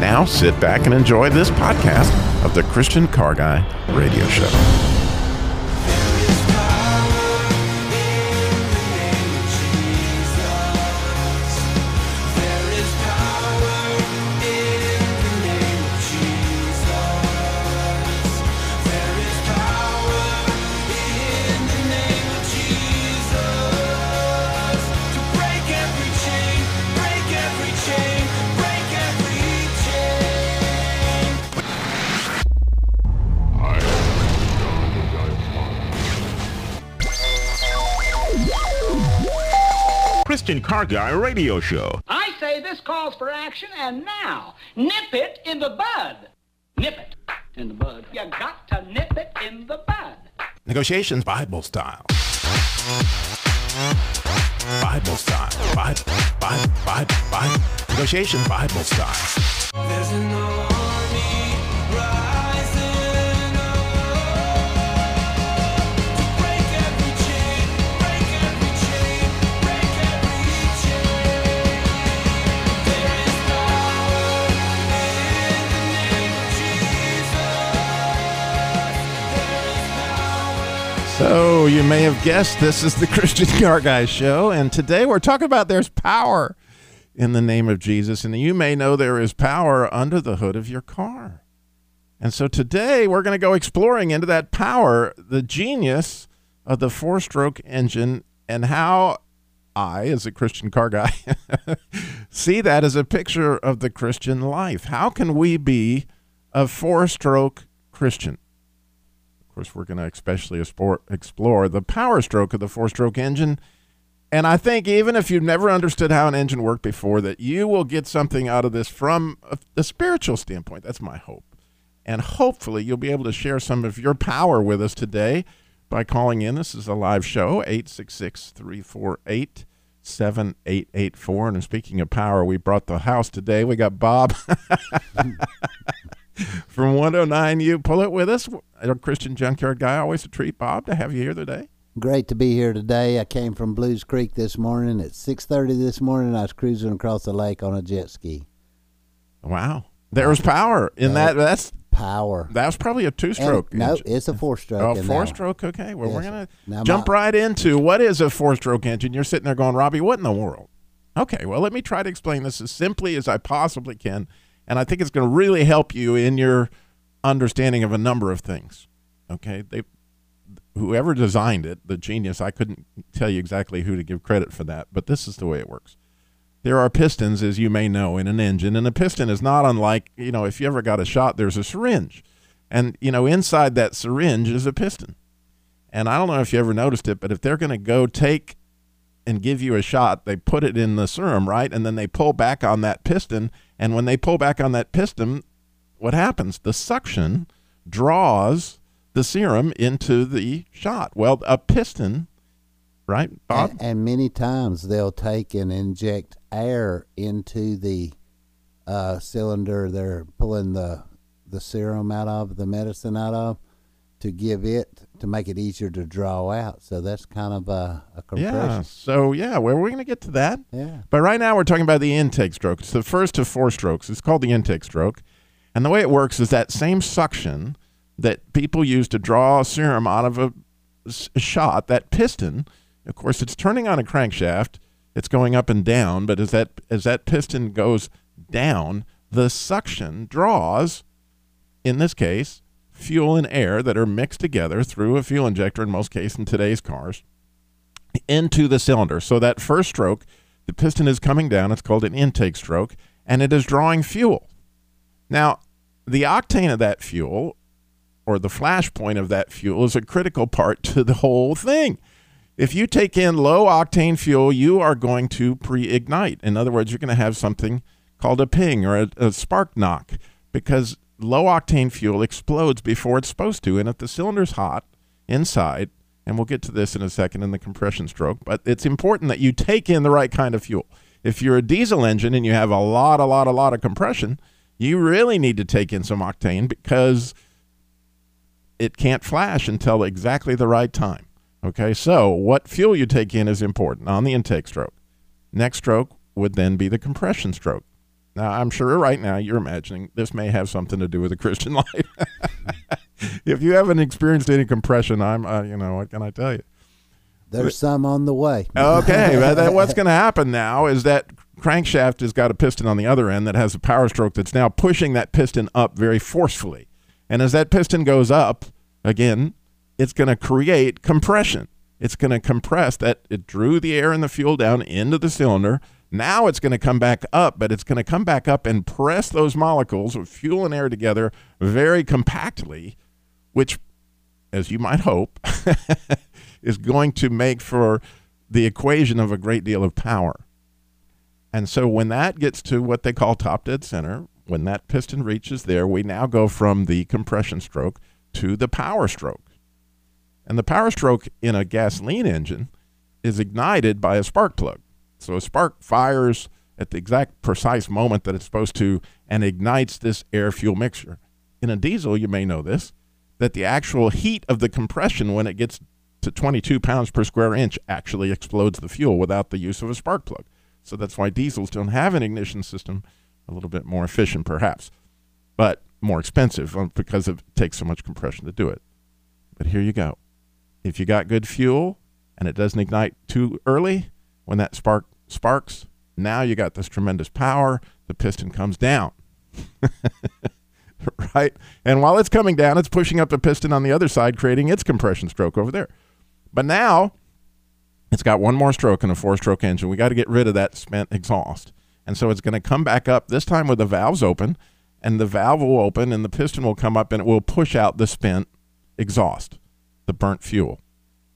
Now sit back and enjoy this podcast of the Christian Car Guy Radio Show. Christian Car Guy Radio Show. I say this calls for action, and now, nip it in the bud. Nip it in the bud. You got to nip it in the bud. Negotiations Bible style. Bible style. Bible, Bible, Bible, Bible. Negotiations Bible style. So, you may have guessed this is the Christian Car Guy Show, and today we're talking about there's power in the name of Jesus, and you may know there is power under the hood of your car. And so today we're going to go exploring into that power, the genius of the four stroke engine, and how I, as a Christian car guy, see that as a picture of the Christian life. How can we be a four stroke Christian? Course, we're going to especially explore, explore the power stroke of the four stroke engine. And I think even if you've never understood how an engine worked before, that you will get something out of this from a, a spiritual standpoint. That's my hope. And hopefully, you'll be able to share some of your power with us today by calling in. This is a live show, 866 348 7884. And speaking of power, we brought the house today. We got Bob from 109U. Pull it with us. Our Christian Junkyard Guy. Always a treat, Bob, to have you here today. Great to be here today. I came from Blues Creek this morning at 6:30 this morning. I was cruising across the lake on a jet ski. Wow. There's power in that. That's Power. that was probably a two stroke. No, it's a four-stroke. Oh, in four that stroke. Okay. Well, we're going to jump my- right into what is a four stroke engine. You're sitting there going, Robbie, what in the world? Okay. Well, let me try to explain this as simply as I possibly can. And I think it's going to really help you in your understanding of a number of things. Okay. They, whoever designed it, the genius, I couldn't tell you exactly who to give credit for that, but this is the way it works. There are pistons, as you may know, in an engine, and a piston is not unlike, you know, if you ever got a shot, there's a syringe. And, you know, inside that syringe is a piston. And I don't know if you ever noticed it, but if they're going to go take and give you a shot, they put it in the serum, right? And then they pull back on that piston. And when they pull back on that piston, what happens? The suction draws the serum into the shot. Well, a piston, right, Bob? And, and many times they'll take and inject air into the uh, cylinder they're pulling the the serum out of, the medicine out of, to give it to make it easier to draw out. So that's kind of a, a yeah. So, yeah, well, we're going to get to that. Yeah. But right now we're talking about the intake stroke. It's the first of four strokes. It's called the intake stroke. And the way it works is that same suction that people use to draw serum out of a shot, that piston, of course, it's turning on a crankshaft. It's going up and down, but as that as that piston goes down, the suction draws, in this case, fuel and air that are mixed together through a fuel injector in most cases in today's cars into the cylinder. So that first stroke, the piston is coming down. It's called an intake stroke, and it is drawing fuel. Now, the octane of that fuel or the flash point of that fuel is a critical part to the whole thing. If you take in low octane fuel, you are going to pre ignite. In other words, you're going to have something called a ping or a, a spark knock because low octane fuel explodes before it's supposed to. And if the cylinder's hot inside, and we'll get to this in a second in the compression stroke, but it's important that you take in the right kind of fuel. If you're a diesel engine and you have a lot, a lot, a lot of compression, you really need to take in some octane because it can't flash until exactly the right time. Okay, so what fuel you take in is important on the intake stroke. Next stroke would then be the compression stroke. Now, I'm sure right now you're imagining this may have something to do with the Christian life. if you haven't experienced any compression, I'm, uh, you know, what can I tell you? There's some on the way. Okay, but then what's going to happen now is that crankshaft has got a piston on the other end that has a power stroke that's now pushing that piston up very forcefully. And as that piston goes up, again, it's going to create compression. It's going to compress that it drew the air and the fuel down into the cylinder. Now it's going to come back up, but it's going to come back up and press those molecules of fuel and air together very compactly, which, as you might hope, is going to make for the equation of a great deal of power. And so when that gets to what they call top dead center, when that piston reaches there, we now go from the compression stroke to the power stroke. And the power stroke in a gasoline engine is ignited by a spark plug. So a spark fires at the exact precise moment that it's supposed to and ignites this air fuel mixture. In a diesel, you may know this, that the actual heat of the compression when it gets to 22 pounds per square inch actually explodes the fuel without the use of a spark plug. So that's why diesels don't have an ignition system, a little bit more efficient perhaps, but more expensive uh, because it takes so much compression to do it. But here you go. If you got good fuel and it doesn't ignite too early, when that spark sparks, now you got this tremendous power. The piston comes down. right? And while it's coming down, it's pushing up the piston on the other side, creating its compression stroke over there. But now it's got one more stroke in a four stroke engine. We got to get rid of that spent exhaust. And so it's going to come back up, this time with the valves open, and the valve will open and the piston will come up and it will push out the spent exhaust, the burnt fuel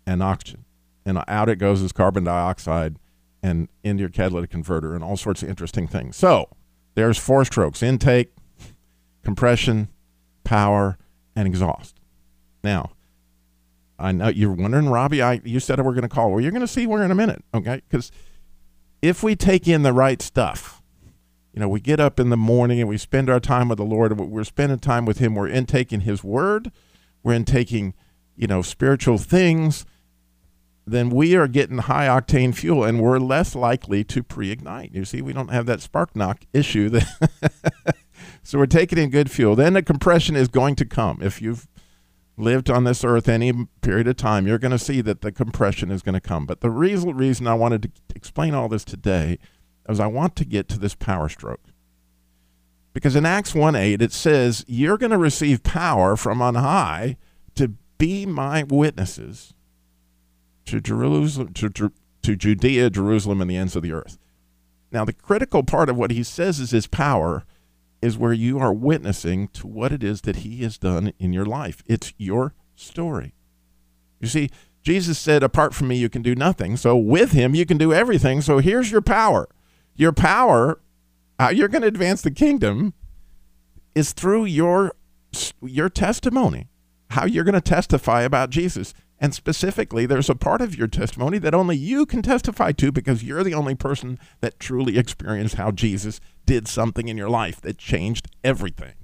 and oxygen. And out it goes as carbon dioxide and into your catalytic converter and all sorts of interesting things. So there's four strokes intake, compression, power, and exhaust. Now, I know you're wondering, Robbie. I you said we're going to call. Well, you're going to see where in a minute, okay? Because if we take in the right stuff, you know, we get up in the morning and we spend our time with the Lord. We're spending time with Him. We're intaking His Word. We're intaking, you know, spiritual things. Then we are getting high octane fuel, and we're less likely to pre-ignite. You see, we don't have that spark knock issue. That so we're taking in good fuel. Then the compression is going to come. If you've lived on this earth any period of time, you're going to see that the compression is going to come. But the reason, reason I wanted to explain all this today is I want to get to this power stroke. Because in Acts 1 8, it says, You're going to receive power from on high to be my witnesses to Jerusalem, to, to, Judea, Jerusalem, and the ends of the earth. Now, the critical part of what he says is his power is where you are witnessing to what it is that he has done in your life. It's your story. You see, Jesus said, Apart from me, you can do nothing. So with him, you can do everything. So here's your power. Your power, how you're going to advance the kingdom, is through your, your testimony, how you're going to testify about Jesus. And specifically, there's a part of your testimony that only you can testify to because you're the only person that truly experienced how Jesus did something in your life that changed everything.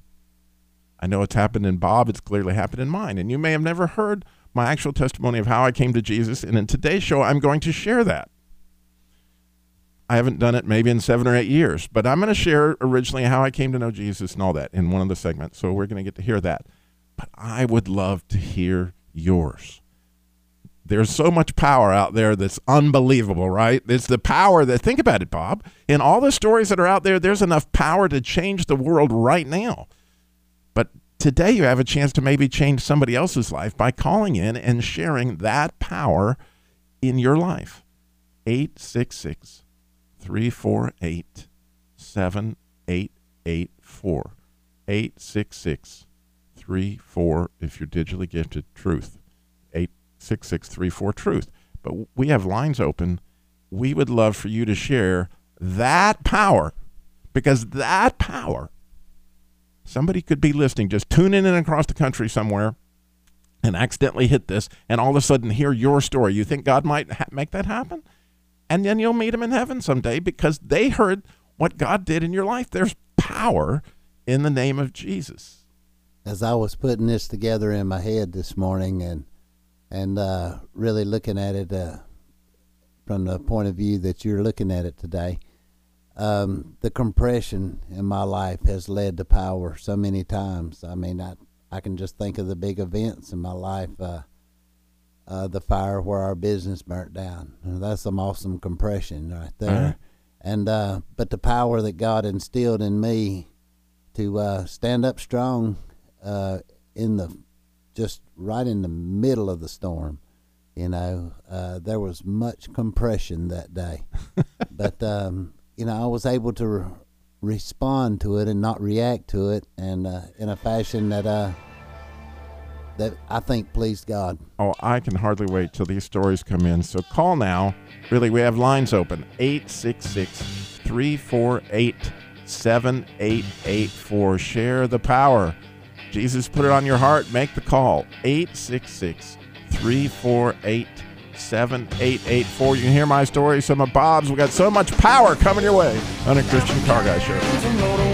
I know it's happened in Bob, it's clearly happened in mine. And you may have never heard my actual testimony of how I came to Jesus. And in today's show, I'm going to share that. I haven't done it maybe in seven or eight years, but I'm going to share originally how I came to know Jesus and all that in one of the segments. So we're going to get to hear that. But I would love to hear yours. There's so much power out there that's unbelievable, right? It's the power that, think about it, Bob. In all the stories that are out there, there's enough power to change the world right now. But today you have a chance to maybe change somebody else's life by calling in and sharing that power in your life. 866 348 7884. 866 34 if you're digitally gifted truth. 866 34 truth. But we have lines open. We would love for you to share that power because that power somebody could be listening just tuning in across the country somewhere and accidentally hit this and all of a sudden hear your story you think god might ha- make that happen and then you'll meet him in heaven someday because they heard what god did in your life there's power in the name of jesus as I was putting this together in my head this morning and and uh, really looking at it uh, from the point of view that you're looking at it today, um, the compression in my life has led to power so many times. I mean, I I can just think of the big events in my life. Uh, uh, the fire where our business burnt down. That's some awesome compression right there. Uh-huh. And uh, but the power that God instilled in me to uh, stand up strong uh, in the just right in the middle of the storm. You know, uh, there was much compression that day, but um, you know I was able to re- respond to it and not react to it, and uh, in a fashion that uh, that I think pleased God. Oh, I can hardly wait till these stories come in. So call now. Really, we have lines open 866 348 7884. Share the power. Jesus put it on your heart. Make the call 866 348 7884. You can hear my story, some of Bob's. We got so much power coming your way on a Christian Car Guy Show.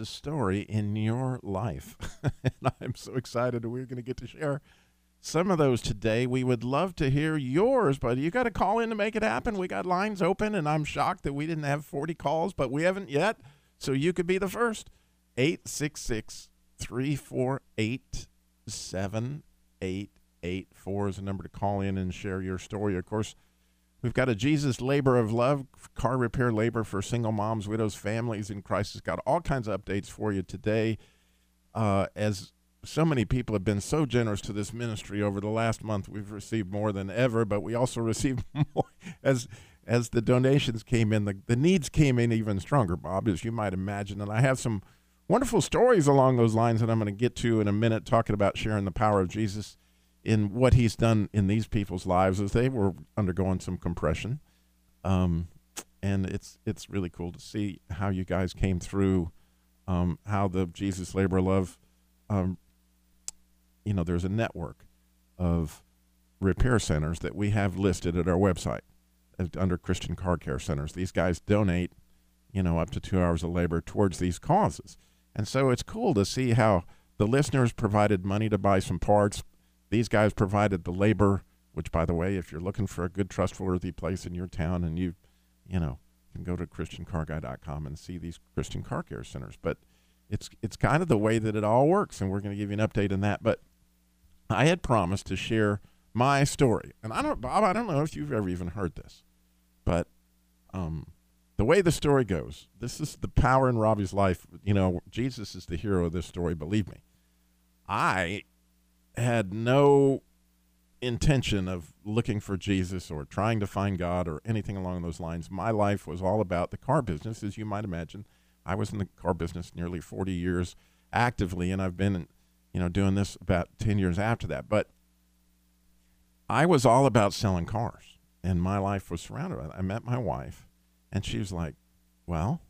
Jesus' story in your life. and I'm so excited we're going to get to share some of those today. We would love to hear yours, but you got to call in to make it happen. We got lines open, and I'm shocked that we didn't have 40 calls, but we haven't yet. So you could be the first. 866 348 7884 is the number to call in and share your story. Of course, We've got a Jesus Labor of Love, car repair labor for single moms, widows, families in crisis. Got all kinds of updates for you today. Uh, as so many people have been so generous to this ministry over the last month, we've received more than ever, but we also received more as as the donations came in. The, the needs came in even stronger, Bob, as you might imagine. And I have some wonderful stories along those lines that I'm going to get to in a minute, talking about sharing the power of Jesus in what he's done in these people's lives as they were undergoing some compression. Um, and it's it's really cool to see how you guys came through, um, how the Jesus Labor Love, um, you know, there's a network of repair centers that we have listed at our website under Christian Car Care Centers. These guys donate, you know, up to two hours of labor towards these causes. And so it's cool to see how the listeners provided money to buy some parts, these guys provided the labor, which, by the way, if you're looking for a good, trustworthy place in your town, and you, you know, can go to ChristianCarGuy.com and see these Christian car care centers. But it's it's kind of the way that it all works, and we're going to give you an update on that. But I had promised to share my story, and I don't, Bob, I don't know if you've ever even heard this, but um, the way the story goes, this is the power in Robbie's life. You know, Jesus is the hero of this story. Believe me, I had no intention of looking for Jesus or trying to find God or anything along those lines. My life was all about the car business, as you might imagine. I was in the car business nearly 40 years actively, and I've been, you know, doing this about 10 years after that. But I was all about selling cars, and my life was surrounded by that. I met my wife, and she was like, "Well,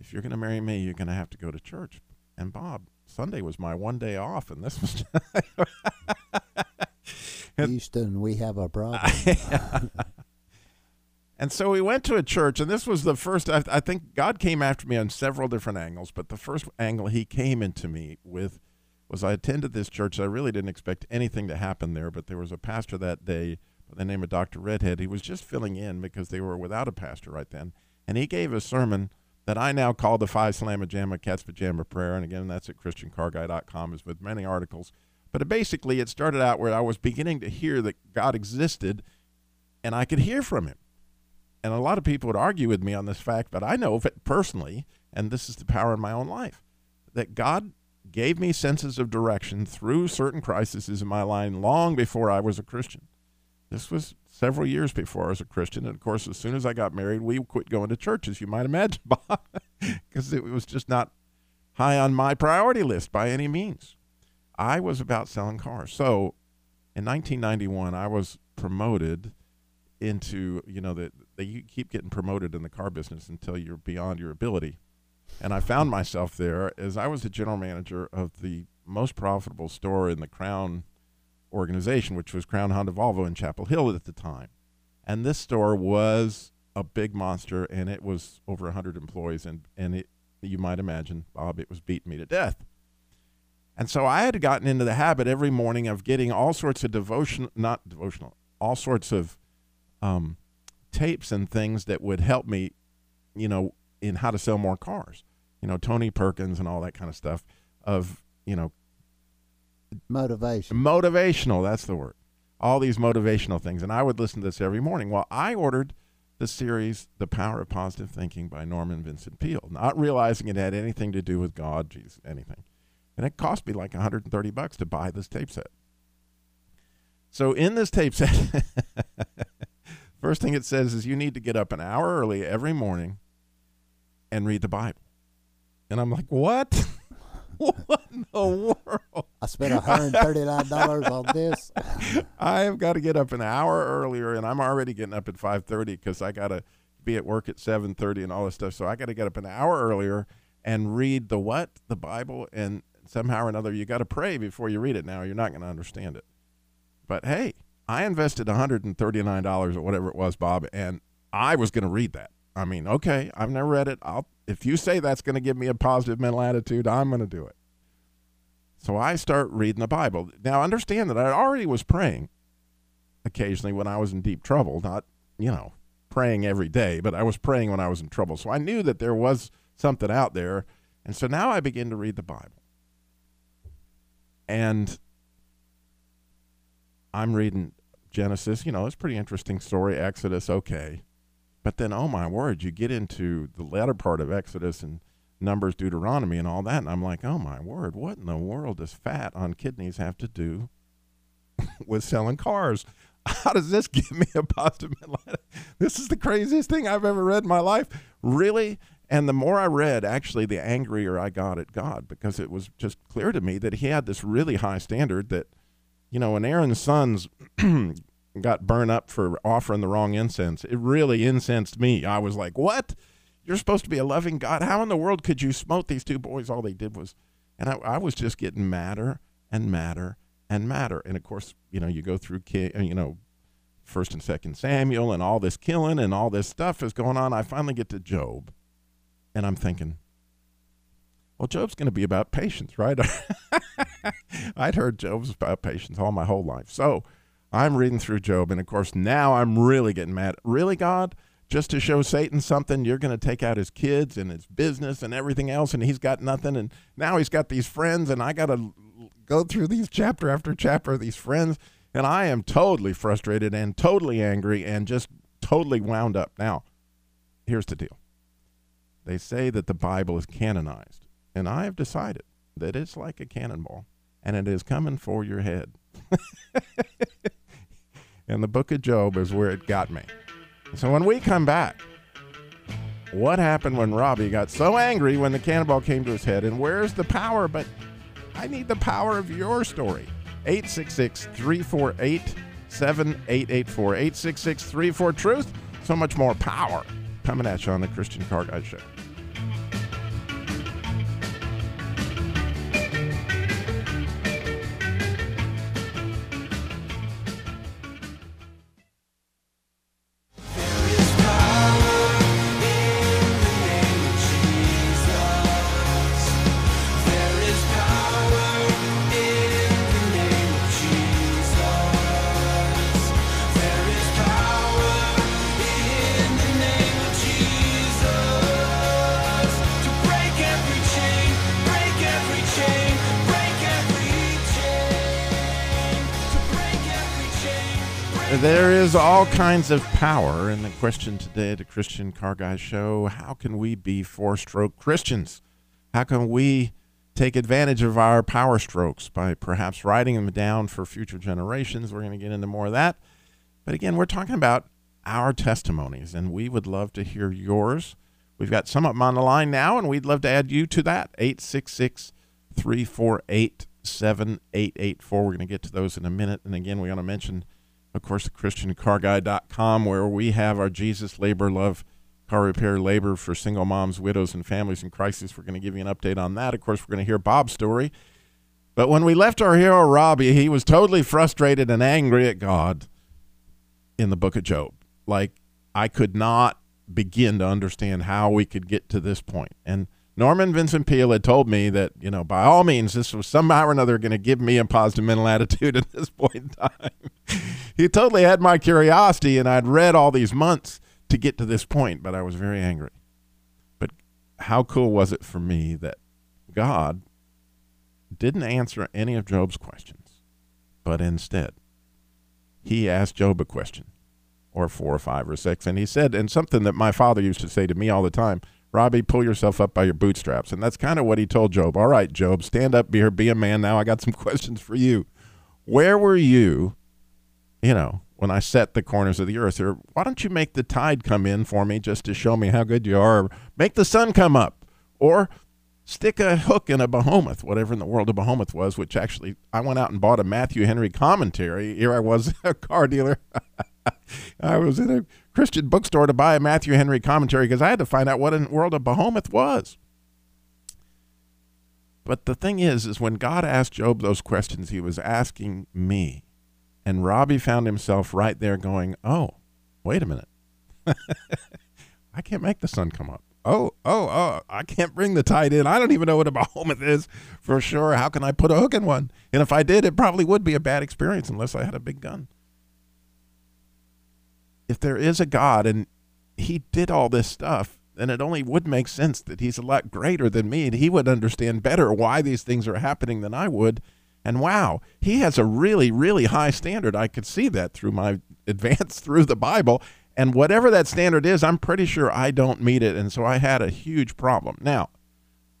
if you're going to marry me, you're going to have to go to church." And Bob, Sunday was my one day off, and this was. Houston, we have a problem. And so we went to a church, and this was the first. I, I, think God came after me on several different angles, but the first angle He came into me with was I attended this church. I really didn't expect anything to happen there, but there was a pastor that day by the name of Dr. Redhead. He was just filling in because they were without a pastor right then, and he gave a sermon that I now call the Five Slamma Jamma Cat's Pajama Prayer. And again, that's at ChristianCarGuy.com, is with many articles. But basically, it started out where I was beginning to hear that God existed, and I could hear from Him. And a lot of people would argue with me on this fact, but I know of it personally, and this is the power in my own life, that God gave me senses of direction through certain crises in my life long before I was a Christian. This was several years before I was a Christian. And of course, as soon as I got married, we quit going to church, as you might imagine, because it was just not high on my priority list by any means. I was about selling cars. So in 1991, I was promoted into, you know, that you keep getting promoted in the car business until you're beyond your ability. And I found myself there as I was the general manager of the most profitable store in the Crown organization, which was Crown Honda Volvo in Chapel Hill at the time. And this store was a big monster, and it was over 100 employees, and, and it, you might imagine, Bob, it was beating me to death. And so I had gotten into the habit every morning of getting all sorts of devotion, not devotional, all sorts of um, tapes and things that would help me, you know, in how to sell more cars. You know, Tony Perkins and all that kind of stuff of, you know, motivation. Motivational, that's the word. All these motivational things. And I would listen to this every morning. Well, I ordered the series The Power of Positive Thinking by Norman Vincent Peale, not realizing it had anything to do with God, Jesus, anything. And it cost me like 130 bucks to buy this tape set. So in this tape set, first thing it says is you need to get up an hour early every morning and read the Bible. And I'm like, what? what in the world? I spent $139 on this. I have got to get up an hour earlier, and I'm already getting up at 5.30 because I got to be at work at 7.30 and all this stuff. So I got to get up an hour earlier and read the what? The Bible. And somehow or another, you got to pray before you read it now. You're not going to understand it. But hey, I invested $139 or whatever it was, Bob, and I was going to read that. I mean, okay, I've never read it. I'll if you say that's going to give me a positive mental attitude, I'm going to do it. So I start reading the Bible. Now understand that I already was praying occasionally when I was in deep trouble, not, you know, praying every day, but I was praying when I was in trouble. So I knew that there was something out there. And so now I begin to read the Bible. And I'm reading Genesis, you know, it's pretty interesting story. Exodus, okay. But then, oh my word, you get into the latter part of Exodus and Numbers, Deuteronomy, and all that, and I'm like, oh my word, what in the world does fat on kidneys have to do with selling cars? How does this give me a positive? This is the craziest thing I've ever read in my life. Really? And the more I read, actually, the angrier I got at God because it was just clear to me that He had this really high standard that, you know, when Aaron's sons got burned up for offering the wrong incense. It really incensed me. I was like, what? You're supposed to be a loving God. How in the world could you smote these two boys? All they did was, and I, I was just getting madder and madder and madder. And of course, you know, you go through, uh, you know, First and Second Samuel, and all this killing and all this stuff is going on. I finally get to Job, and I'm thinking, well, Job's going to be about patience, right? I'd heard Job's about patience all my whole life. So I'm reading through Job, and of course, now I'm really getting mad. Really, God? Just to show Satan something, you're going to take out his kids and his business and everything else, and he's got nothing. And now he's got these friends, and I got to go through these chapter after chapter of these friends. And I am totally frustrated and totally angry and just totally wound up. Now, here's the deal they say that the Bible is canonized, and I have decided that it's like a cannonball, and it is coming for your head. and the book of Job is where it got me. So when we come back, what happened when Robbie got so angry when the cannonball came to his head? And where's the power? But I need the power of your story. 866 348 7884. 866 34 Truth. So much more power coming at you on the Christian Car Guy Show. There is all kinds of power in the question today at the Christian Car Guy Show. How can we be four stroke Christians? How can we take advantage of our power strokes by perhaps writing them down for future generations? We're going to get into more of that. But again, we're talking about our testimonies, and we would love to hear yours. We've got some them on the line now, and we'd love to add you to that. 866 348 7884. We're going to get to those in a minute. And again, we want to mention, of course, the ChristianCarGuy.com, where we have our Jesus Labor Love Car Repair Labor for single moms, widows, and families in crisis. We're going to give you an update on that. Of course, we're going to hear Bob's story. But when we left our hero, Robbie, he was totally frustrated and angry at God in the book of Job. Like, I could not begin to understand how we could get to this point. And Norman Vincent Peale had told me that, you know, by all means, this was somehow or another going to give me a positive mental attitude at this point in time. he totally had my curiosity, and I'd read all these months to get to this point, but I was very angry. But how cool was it for me that God didn't answer any of Job's questions, but instead, he asked Job a question, or four or five or six, and he said, and something that my father used to say to me all the time Robbie, pull yourself up by your bootstraps. And that's kind of what he told Job. All right, Job, stand up be, here, be a man now. I got some questions for you. Where were you, you know, when I set the corners of the earth? Or why don't you make the tide come in for me just to show me how good you are? Make the sun come up. Or stick a hook in a behemoth, whatever in the world a behemoth was, which actually I went out and bought a Matthew Henry commentary. Here I was, a car dealer. I was in a Christian bookstore to buy a Matthew Henry commentary because I had to find out what in the world a behemoth was. But the thing is, is when God asked Job those questions, he was asking me. And Robbie found himself right there going, Oh, wait a minute. I can't make the sun come up. Oh, oh, oh, I can't bring the tide in. I don't even know what a behemoth is for sure. How can I put a hook in one? And if I did, it probably would be a bad experience unless I had a big gun if there is a God and he did all this stuff, then it only would make sense that he's a lot greater than me and he would understand better why these things are happening than I would. And wow, he has a really, really high standard. I could see that through my advance through the Bible. And whatever that standard is, I'm pretty sure I don't meet it. And so I had a huge problem. Now,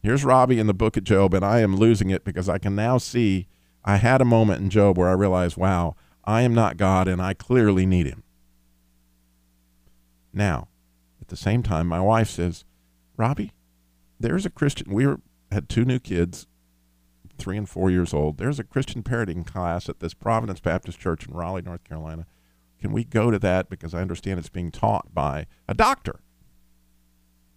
here's Robbie in the book of Job, and I am losing it because I can now see I had a moment in Job where I realized, wow, I am not God and I clearly need him. Now, at the same time, my wife says, Robbie, there's a Christian. We were, had two new kids, three and four years old. There's a Christian parenting class at this Providence Baptist Church in Raleigh, North Carolina. Can we go to that? Because I understand it's being taught by a doctor.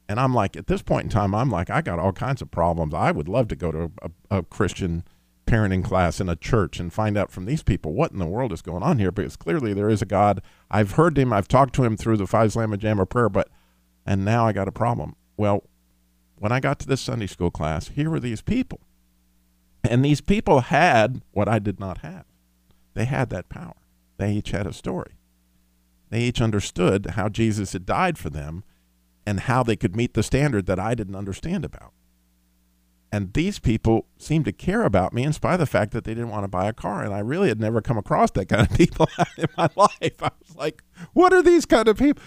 And I'm like, at this point in time, I'm like, I got all kinds of problems. I would love to go to a, a Christian parenting class in a church and find out from these people what in the world is going on here because clearly there is a God. I've heard him, I've talked to him through the Five Slamma Jamma prayer, but and now I got a problem. Well, when I got to this Sunday school class, here were these people. And these people had what I did not have. They had that power. They each had a story. They each understood how Jesus had died for them and how they could meet the standard that I didn't understand about. And these people seemed to care about me in spite of the fact that they didn't want to buy a car. And I really had never come across that kind of people in my life. I was like, what are these kind of people?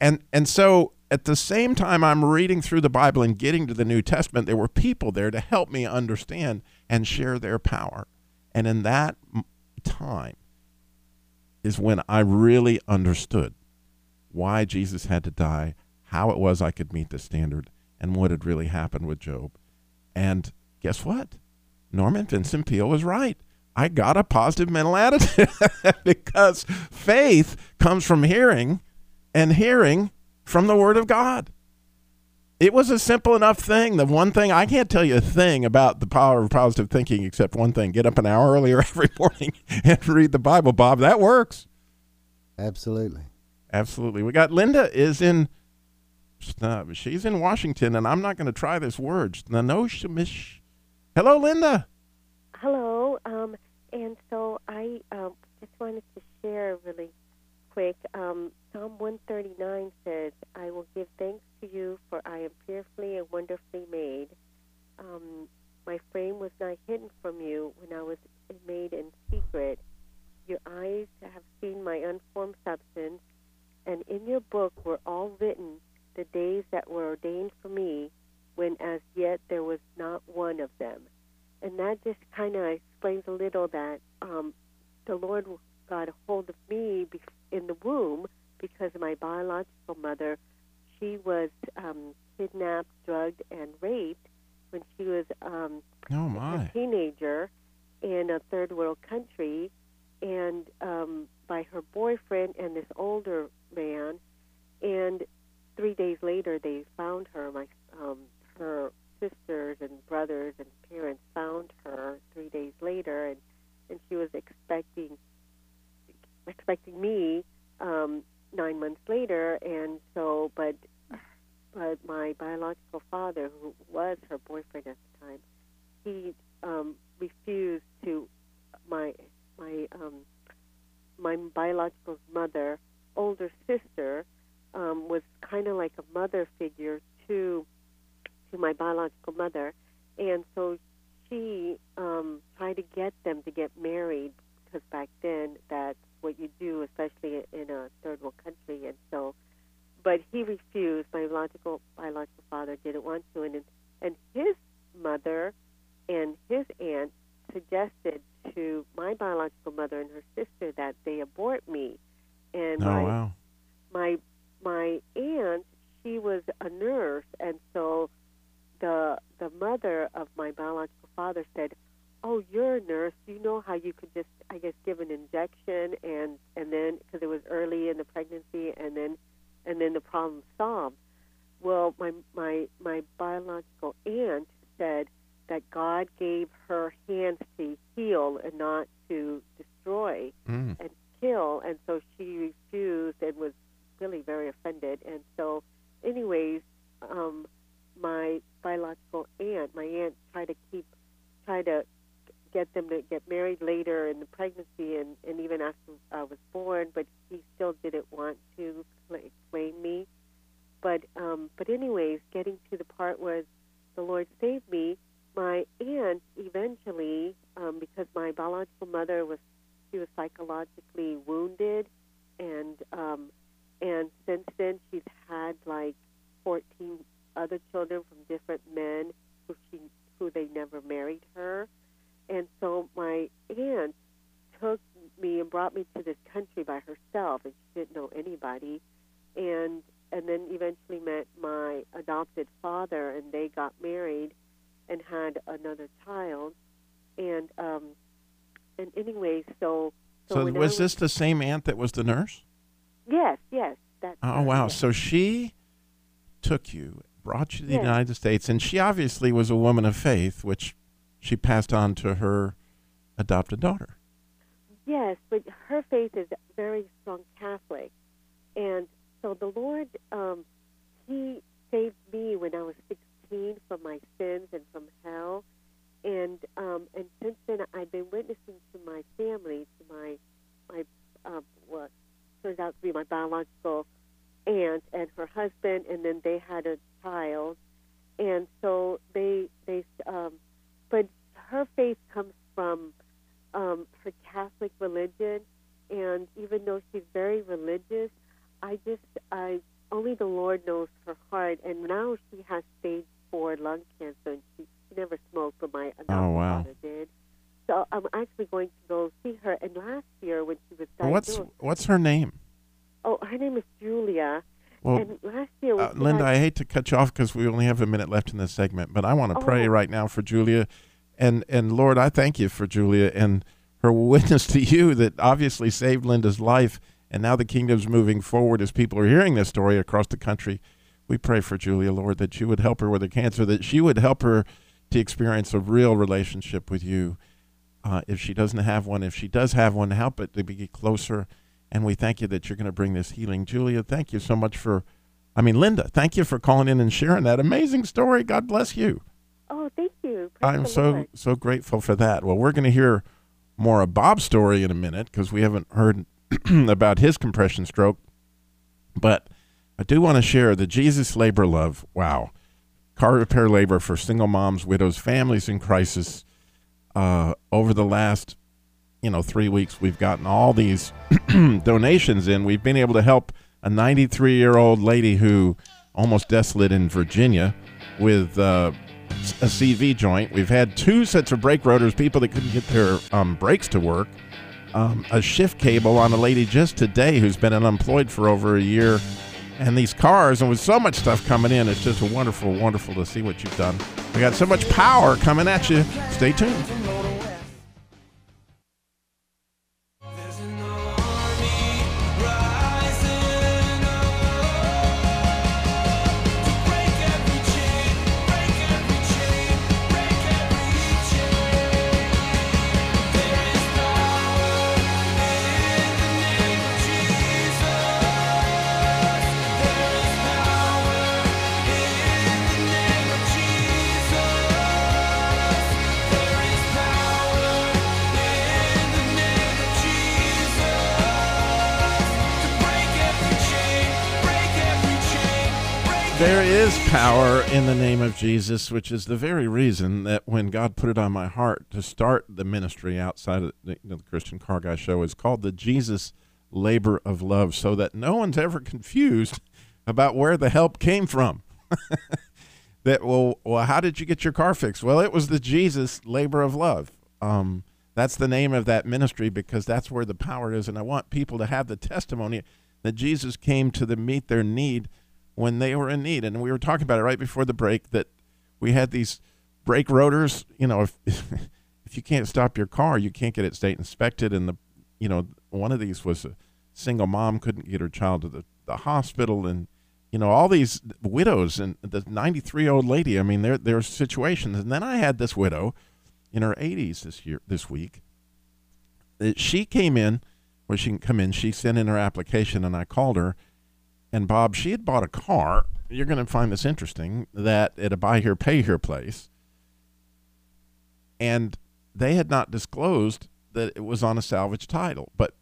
And and so at the same time I'm reading through the Bible and getting to the New Testament, there were people there to help me understand and share their power. And in that time is when I really understood why Jesus had to die, how it was I could meet the standard, and what had really happened with Job. And guess what? Norman Vincent Peale was right. I got a positive mental attitude because faith comes from hearing and hearing from the Word of God. It was a simple enough thing. The one thing I can't tell you a thing about the power of positive thinking except one thing get up an hour earlier every morning and read the Bible, Bob. That works. Absolutely. Absolutely. We got Linda is in she's in Washington, and I'm not going to try this word. Nanoshamish. Hello, Linda. Hello. Um, and so I um, just wanted to share really quick. Um, Psalm 139 says, I will give thanks to you, for I am fearfully and wonderfully made. Um, my frame was not hidden from you when I was made in secret Your eyes have seen my unformed substance, and in your book were all written the days that were ordained for me, when as yet there was not one of them. And that just kind of explains a little that um, the Lord got a hold of me be- in the womb because my biological mother, she was um, kidnapped, drugged, and raped when she was um, Oh a teenager in a third world country, and um, by her boyfriend and this older man. And three days later, they found her. My um, her sisters and brothers and parents found her three days later, and and she was expecting expecting me um, nine months later, and so but but my biological father, who was her boyfriend at the time, he um, refused to my my um, my biological mother, older sister, um, was kind of like a mother figure to to my biological mother, and so she um, tried to get them to get married because back then that's what you do, especially in a third world country, and so. But he refused. My biological biological father didn't want to, and and his mother and his aunt suggested to my biological mother and her sister that they abort me. And Oh my wow. my my aunt, she was a nurse, and so the the mother of my biological father said, "Oh, you're a nurse. You know how you could just, I guess, give an injection, and and then because it was early in the pregnancy, and then and then the problem solved." Well, my my my biological aunt said that God gave her hands to heal and not to destroy Mm. and kill, and so she refused and was really very offended. And so, anyways, um, my biological aunt, my aunt, tried to keep, try to get them to get married later in the pregnancy, and and even after I was born, but he still didn't want to cla- claim me. But um, but anyways, getting to the part where the Lord saved me, my aunt eventually, um, because my biological mother was she was psychologically wounded, and um, and since then she's had like 14 other children from different men who she who they never married her, and so my aunt took me and brought me to this country by herself, and she didn't know anybody, and and then eventually met my adopted father, and they got married and had another child, and um, and anyway, so So when I was this the same aunt that was the nurse? Yes, yes. That's Oh wow. yes. So she took you, brought you to the Yes. United States, and she obviously was a woman of faith, which she passed on to her adopted daughter. Yes, but her faith is very strong Catholic, and so the Lord, um, He saved me when I was 16 from my sins and from hell, and um, and since then I've been witnessing to my family, to my my uh, what turns out to be my biological aunt and her husband, and then they had a child, and so they they um, but her faith comes from um, her Catholic religion, and even though she's very religious, I just I only the Lord knows her heart, and now she has stage four lung cancer, and she, she never smoked, but my adopted Oh, wow. did. So I'm actually going to go see her. And last year, when she was diagnosed, what's what's her name? oh, her name is Julia. Well, and last year, uh, Linda, I hate to cut you off because we only have a minute left in this segment, but I want to pray Oh. right now for Julia, and and Lord, I thank you for Julia and her witness to you that obviously saved Linda's life, and now the kingdom's moving forward as people are hearing this story across the country. We pray for Julia, Lord, that you would help her with her cancer, that she would help her to experience a real relationship with you. Uh, if she doesn't have one, if she does have one, help it to be closer. And we thank you that you're going to bring this healing. Julia, thank you so much for, I mean, Linda, thank you for calling in and sharing that amazing story. God bless you. oh, thank you. Praise I'm so, Lord. so grateful for that. Well, we're going to hear more of Bob's story in a minute because we haven't heard about his compression stroke. But I do want to share the Jesus Labor Love. Wow. Car repair labor for single moms, widows, families in crisis. Uh, over the last you know three weeks we've gotten all these donations in. We've been able to help a 93 year old lady who almost desolate in Virginia with uh, a CV joint. We've had two sets of brake rotors, people that couldn't get their um, brakes to work. Um, a shift cable on a lady just today who's been unemployed for over a year. And these cars, and with so much stuff coming in, it's just wonderful, wonderful to see what you've done. We got so much power coming at you. Stay tuned. In the name of Jesus, which is the very reason that when God put it on my heart to start the ministry outside of the, you know, the Christian Car Guy Show, is called the Jesus Labor of Love, so that no one's ever confused about where the help came from. that well, well, how did you get your car fixed? Well, it was the Jesus Labor of Love. Um, that's the name of that ministry because that's where the power is, and I want people to have the testimony that Jesus came to the meet their need when they were in need. And we were talking about it right before the break that we had these brake rotors. You know, if if you can't stop your car, you can't get it state inspected. And the you know one of these was a single mom couldn't get her child to the, the hospital, and you know all these widows and the 93 year old lady. I mean, there there's situations. And then I had this widow in her 80s this year this week. Uh, she came in, where she can come in. She sent in her application, and I called her and Bob, she had bought a car. You're going to find this interesting that at a buy here, pay here place. And they had not disclosed that it was on a salvage title, but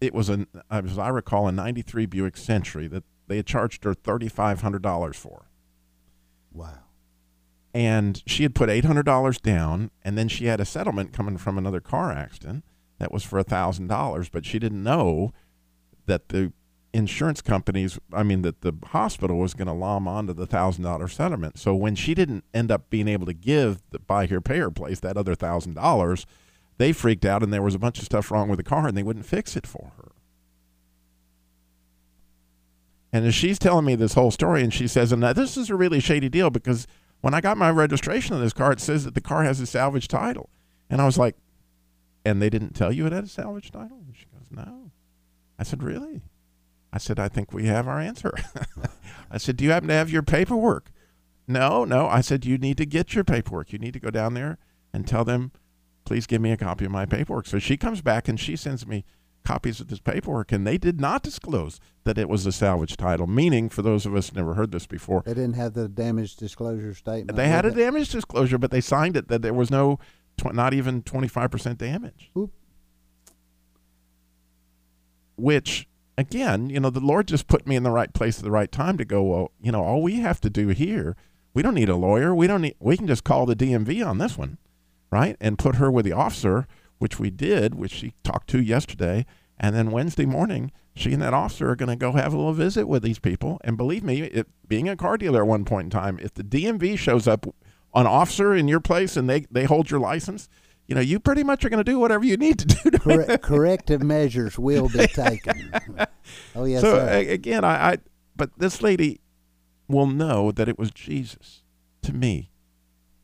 it was an, as I recall, a 93 Buick Century that they had charged her $3,500 for. Wow. And she had put $800 down, and then she had a settlement coming from another car accident that was for $1,000, but she didn't know that the insurance companies, I mean, that the hospital was going to lom onto the thousand dollar settlement. So when she didn't end up being able to give the buy here, pay her place that other thousand dollars, they freaked out and there was a bunch of stuff wrong with the car and they wouldn't fix it for her. And as she's telling me this whole story, and she says, and this is a really shady deal because when I got my registration on this car, it says that the car has a salvage title. And I was like, and they didn't tell you it had a salvage title? And she goes, no. I said, really? I said, I think we have our answer. I said, Do you happen to have your paperwork? No, no. I said, You need to get your paperwork. You need to go down there and tell them, please give me a copy of my paperwork. So she comes back and she sends me copies of this paperwork, and they did not disclose that it was a salvage title. Meaning, for those of us never heard this before, they didn't have the damage disclosure statement. They had a damage disclosure, but they signed it that there was no, tw- not even twenty five percent damage. Oop. Which again, you know, the Lord just put me in the right place at the right time to go, well, you know, all we have to do here, we don't need a lawyer. We don't need, we can just call the DMV on this one, right? And put her with the officer, which we did, which she talked to yesterday. And then Wednesday morning, she and that officer are going to go have a little visit with these people. And believe me, it, being a car dealer at one point in time, if the DMV shows up, an officer in your place and they, they hold your license, you know, you pretty much are going to do whatever you need to do. To Corre- corrective measures will be taken. oh yes. So sir. again, I, I, but this lady will know that it was Jesus. To me,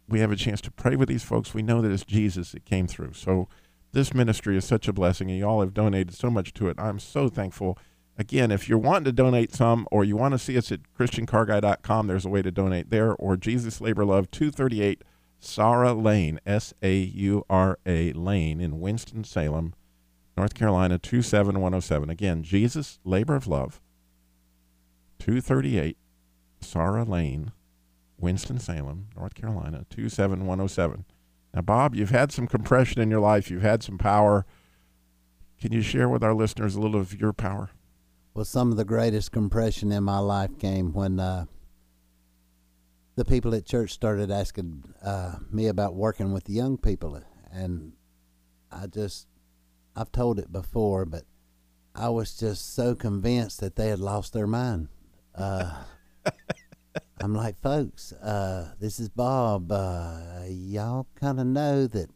we have a chance to pray with these folks. We know that it's Jesus that came through. So this ministry is such a blessing, and you all have donated so much to it. I'm so thankful. Again, if you're wanting to donate some, or you want to see us at ChristianCarGuy.com, there's a way to donate there, or Jesus Labor Love 238 Saura Lane, S A U R A Lane in Winston-Salem, North Carolina 27107. Again, Jesus Labor of Love, 238 Saura Lane, Winston-Salem, North Carolina 27107. Now, Bob, you've had some compression in your life, you've had some power. Can you share with our listeners a little of your power? Well, some of the greatest compression in my life came when uh, the people at church started asking uh, me about working with the young people, and I just I've told it before, but I was just so convinced that they had lost their mind. Uh, I'm like, folks, uh, this is Bob. Uh, y'all kind of know that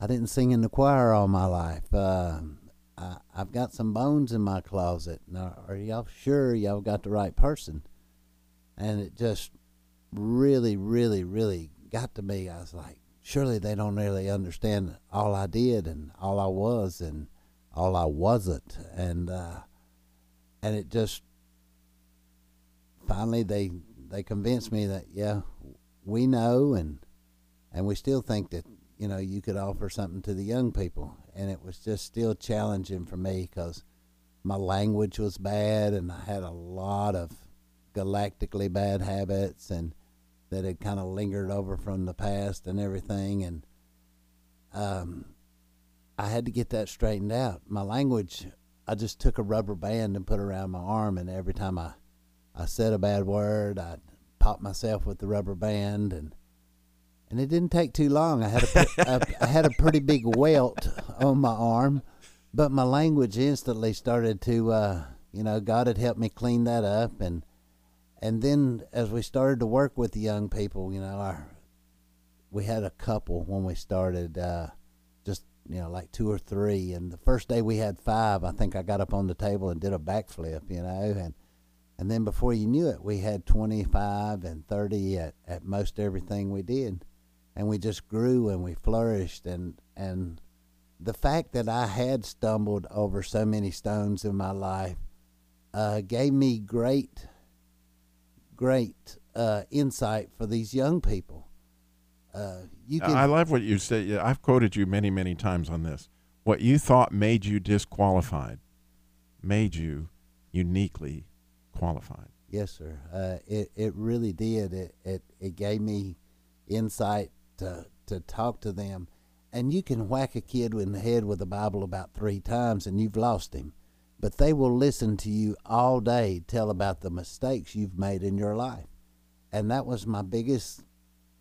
I didn't sing in the choir all my life. Uh, I, I've got some bones in my closet. Now, are y'all sure y'all got the right person? And it just really, really, really got to me. I was like, surely they don't really understand all I did and all I was and all I wasn't. And uh, and it just finally they they convinced me that yeah, we know and and we still think that you know you could offer something to the young people. And it was just still challenging for me because my language was bad and I had a lot of galactically bad habits and that had kind of lingered over from the past and everything and um, I had to get that straightened out. My language, I just took a rubber band and put around my arm, and every time I, I said a bad word, I'd pop myself with the rubber band, and and it didn't take too long. I had a, a I had a pretty big welt on my arm, but my language instantly started to, uh, you know, God had helped me clean that up, and and then as we started to work with the young people, you know, our we had a couple when we started, uh, just you know, like two or three. And the first day we had five. I think I got up on the table and did a backflip, you know, and and then before you knew it, we had twenty five and thirty at at most everything we did, and we just grew and we flourished. And and the fact that I had stumbled over so many stones in my life uh, gave me great great uh, insight for these young people uh, you can. I love what you said. I've quoted you many, many times on this. What you thought made you disqualified made you uniquely qualified. Yes, sir. Uh, it it really did. It it it gave me insight to to talk to them. And you can whack a kid in the head with the Bible about three times, and you've lost him. But they will listen to you all day tell about the mistakes you've made in your life. And that was my biggest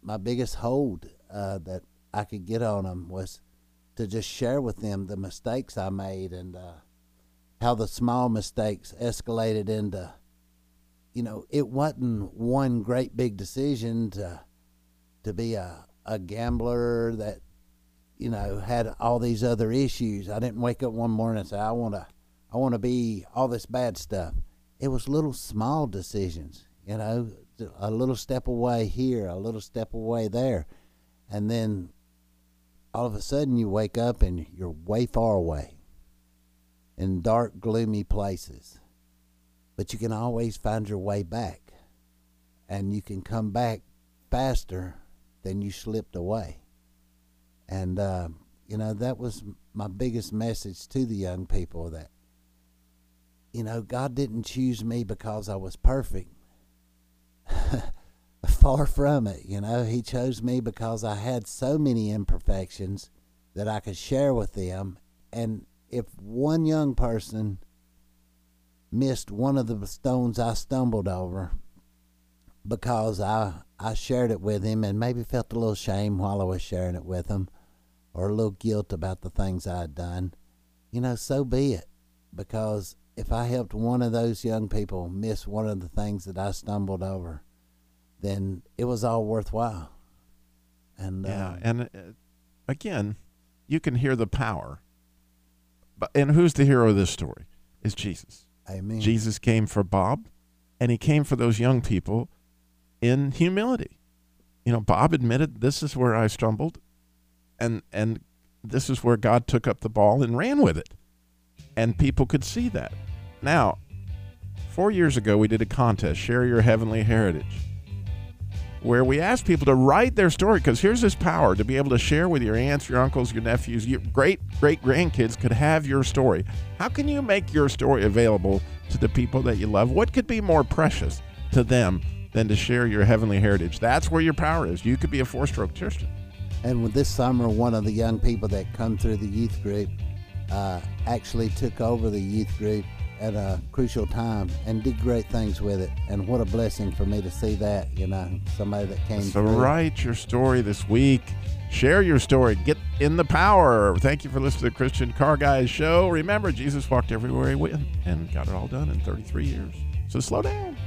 my biggest hold uh, that I could get on them was to just share with them the mistakes I made and uh, how the small mistakes escalated into, you know, it wasn't one great big decision to to be a, a gambler that, you know, had all these other issues. I didn't wake up one morning and say, I want to, I want to be all this bad stuff. It was little small decisions, you know, a little step away here, a little step away there, and then all of a sudden you wake up and you're way far away in dark, gloomy places. But you can always find your way back, and you can come back faster than you slipped away. And, uh, you know, that was my biggest message to the young people that, you know, God didn't choose me because I was perfect. Far from it, you know. He chose me because I had so many imperfections that I could share with them. And if one young person missed one of the stones I stumbled over because I I shared it with him and maybe felt a little shame while I was sharing it with him or a little guilt about the things I had done, you know, so be it. Because if I helped one of those young people miss one of the things that I stumbled over, then it was all worthwhile. And yeah, um, and uh, again, you can hear the power. But and who's the hero of this story? Is Jesus. Amen. Jesus came for Bob, and he came for those young people in humility. You know, Bob admitted this is where I stumbled, and and this is where God took up the ball and ran with it, and people could see that. Now, four years ago, we did a contest, share your heavenly heritage where we asked people to write their story because here's this power to be able to share with your aunts, your uncles, your nephews, your great great grandkids could have your story. How can you make your story available to the people that you love? What could be more precious to them than to share your heavenly heritage? That's where your power is. You could be a four stroke Christian. And this summer, one of the young people that come through the youth group uh, actually took over the youth group at a crucial time and did great things with it. And what a blessing for me to see that, you know, somebody that came So through. write your story this week. Share your story. Get in the power. Thank you for listening to the Christian Car Guys show. Remember, Jesus walked everywhere he went and got it all done in 33 years. So slow down.